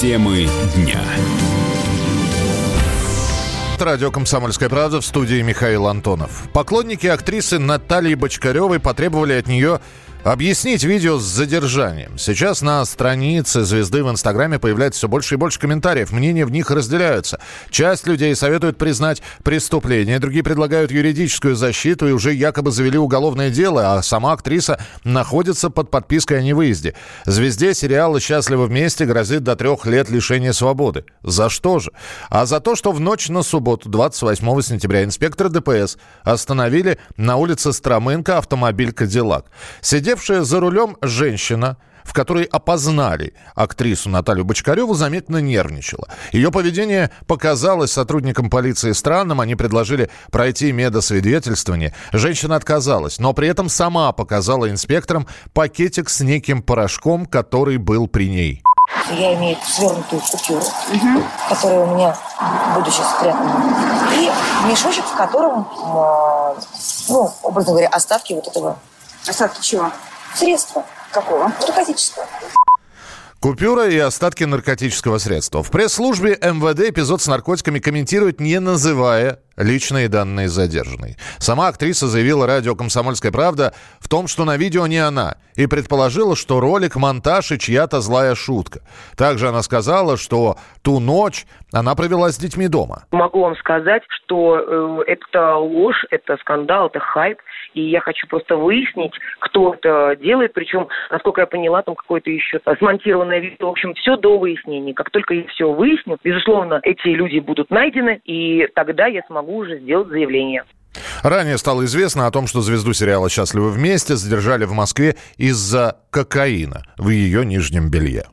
Темы дня. Радио «Комсомольская правда» в студии Михаил Антонов. Поклонники актрисы Натальи Бочкаревой потребовали от нее Объяснить видео с задержанием. Сейчас на странице звезды в Инстаграме появляется все больше и больше комментариев. Мнения в них разделяются. Часть людей советует признать преступление, другие предлагают юридическую защиту и уже якобы завели уголовное дело, а сама актриса находится под подпиской о невыезде. Звезде сериала «Счастливы вместе» грозит до трех лет лишения свободы. За что же? А за то, что в ночь на субботу, 28 сентября, инспектор ДПС остановили на улице Строменко автомобиль «Кадиллак». Сидя Сидевшая за рулем женщина, в которой опознали актрису Наталью Бочкареву, заметно нервничала. Ее поведение показалось сотрудникам полиции странным. Они предложили пройти медосвидетельствование. Женщина отказалась, но при этом сама показала инспекторам пакетик с неким порошком, который был при ней. Я имею свернутую купюру, угу. которая у меня, будучи спрятана, и мешочек, в котором, ну, образно говоря, остатки вот этого Остатки чего? Средства. Какого? Наркотического. Купюра и остатки наркотического средства. В пресс-службе МВД эпизод с наркотиками комментируют, не называя личные данные задержанной. Сама актриса заявила радио «Комсомольская правда» в том, что на видео не она, и предположила, что ролик – монтаж и чья-то злая шутка. Также она сказала, что ту ночь она провела с детьми дома. Могу вам сказать, что э, это ложь, это скандал, это хайп и я хочу просто выяснить, кто это делает, причем, насколько я поняла, там какое-то еще смонтированное видео. В общем, все до выяснения. Как только я все выясню, безусловно, эти люди будут найдены, и тогда я смогу уже сделать заявление. Ранее стало известно о том, что звезду сериала «Счастливы вместе» задержали в Москве из-за кокаина в ее нижнем белье.